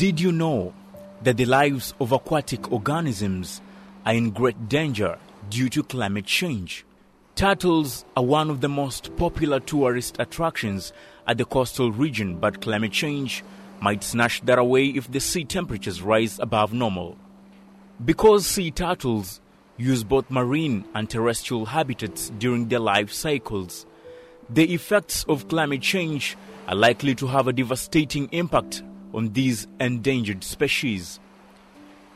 Did you know that the lives of aquatic organisms are in great danger due to climate change? Turtles are one of the most popular tourist attractions at the coastal region, but climate change might snatch that away if the sea temperatures rise above normal. Because sea turtles use both marine and terrestrial habitats during their life cycles, the effects of climate change are likely to have a devastating impact on these endangered species.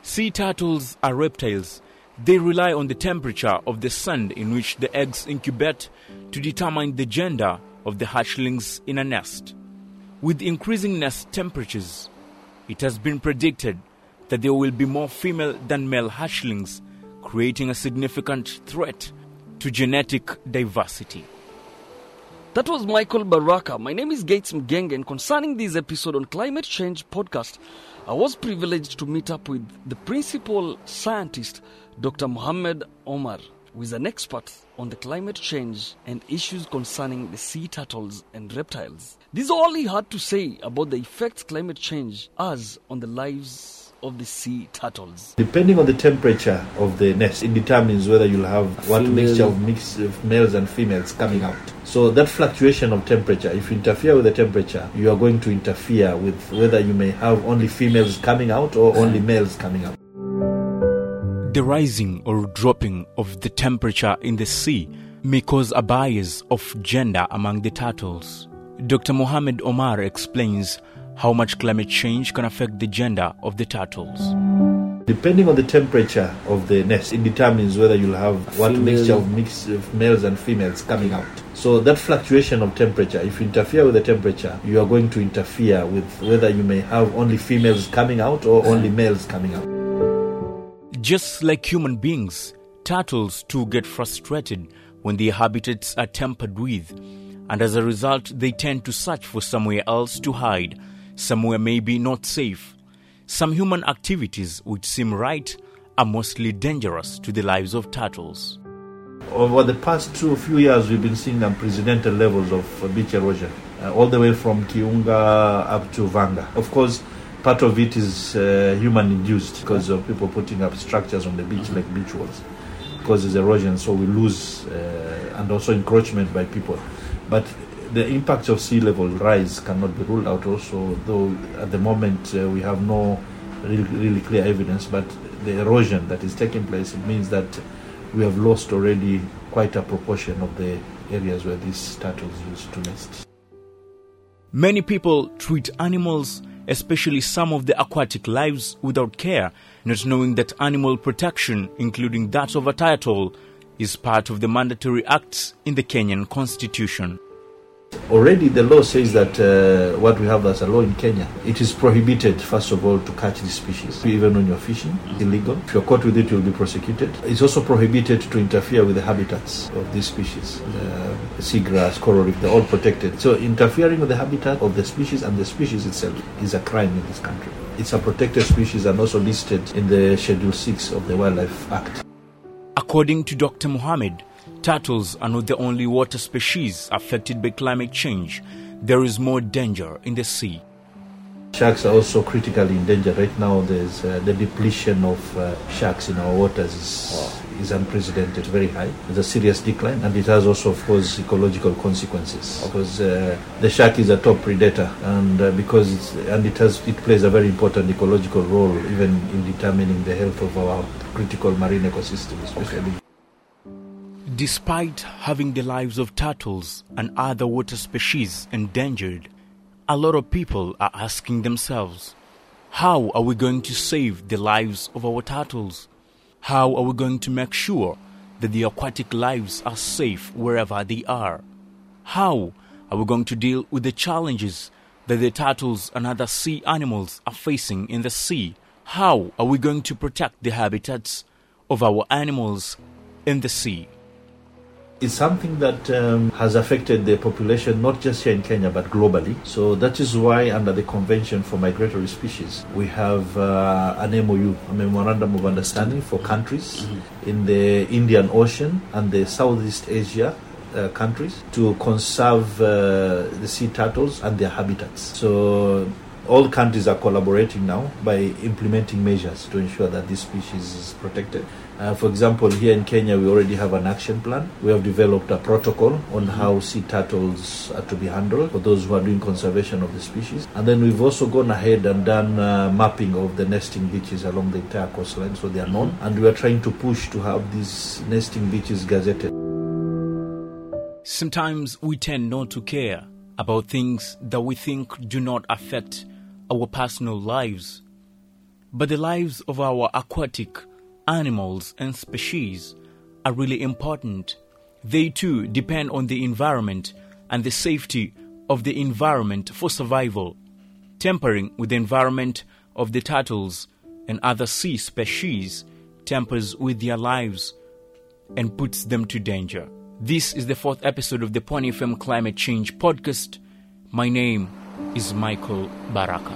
Sea turtles are reptiles. They rely on the temperature of the sand in which the eggs incubate to determine the gender of the hatchlings in a nest. With increasing nest temperatures, it has been predicted that there will be more female than male hatchlings, creating a significant threat to genetic diversity. That was Michael Baraka. My name is Gates Mgenge, and concerning this episode on Climate Change podcast, I was privileged to meet up with the principal scientist, Dr. Mohammed Omar, who is an expert on the climate change and issues concerning the sea turtles and reptiles. This is all he had to say about the effects climate change has on the lives of the sea turtles. Depending on the temperature of the nest, it determines whether you'll have what Female. mixture of mix of males and females coming out. So that fluctuation of temperature, if you interfere with the temperature, you are going to interfere with whether you may have only females coming out or only males coming out. The rising or dropping of the temperature in the sea may cause a bias of gender among the turtles. Dr. Mohamed Omar explains how much climate change can affect the gender of the turtles. Depending on the temperature of the nest, it determines whether you'll have what Female. mixture of mix of males and females coming out. So that fluctuation of temperature, if you interfere with the temperature, you are going to interfere with whether you may have only females coming out or only males coming out. Just like human beings, turtles too get frustrated when their habitats are tampered with, and as a result, they tend to search for somewhere else to hide, somewhere maybe not safe. Some human activities which seem right are mostly dangerous to the lives of turtles. Over the past two few years, we've been seeing unprecedented levels of uh, beach erosion, uh, all the way from Kiunga up to Vanga. Of course, part of it is uh, human induced because of people putting up structures on the beach like beach walls, causes erosion, so we lose, uh, and also encroachment by people. But the impact of sea level rise cannot be ruled out. Also, though at the moment uh, we have no really, really clear evidence, but the erosion that is taking place it means that we have lost already quite a proportion of the areas where these turtles used to nest. Many people treat animals, especially some of the aquatic lives, without care, not knowing that animal protection, including that of a turtle, is part of the mandatory acts in the Kenyan constitution. Already, the law says that uh, what we have as a law in Kenya, it is prohibited, first of all, to catch these species. Even when you're fishing, it's illegal. If you're caught with it, you'll be prosecuted. It's also prohibited to interfere with the habitats of these species. Uh, seagrass, coral reef, they're all protected. So, interfering with the habitat of the species and the species itself is a crime in this country. It's a protected species and also listed in the Schedule 6 of the Wildlife Act. According to Dr. Mohammed, turtles are not the only water species affected by climate change. There is more danger in the sea. Sharks are also critically endangered. Right now, there's uh, the depletion of uh, sharks in our waters is, is unprecedented, very high. There's a serious decline, and it has also, of course, ecological consequences because uh, the shark is a top predator, and uh, because it's, and it has it plays a very important ecological role even in determining the health of our critical marine ecosystem, especially. Despite having the lives of turtles and other water species endangered, a lot of people are asking themselves, how are we going to save the lives of our turtles? How are we going to make sure that the aquatic lives are safe wherever they are? How are we going to deal with the challenges that the turtles and other sea animals are facing in the sea? How are we going to protect the habitats of our animals in the sea? It's something that um, has affected the population not just here in Kenya but globally. So that is why, under the Convention for Migratory Species, we have uh, an MOU, a Memorandum of Understanding for countries in the Indian Ocean and the Southeast Asia. Uh, countries to conserve uh, the sea turtles and their habitats. So All countries are collaborating now by implementing measures to ensure that this species is protected. Uh, for example, here in Kenya, we already have an action plan. We have developed a protocol on how sea turtles are to be handled for those who are doing conservation of the species. And then we've also gone ahead and done uh, mapping of the nesting beaches along the entire coastline so they are known. And we are trying to push to have these nesting beaches gazetted. Sometimes we tend not to care about things that we think do not affect our personal lives. But the lives of our aquatic animals and species are really important. They too depend on the environment and the safety of the environment for survival. Tampering with the environment of the turtles and other sea species tampers with their lives and puts them to danger. This is the fourth episode of the Pwani FM Climate Change Podcast. My name is Michael Baraka.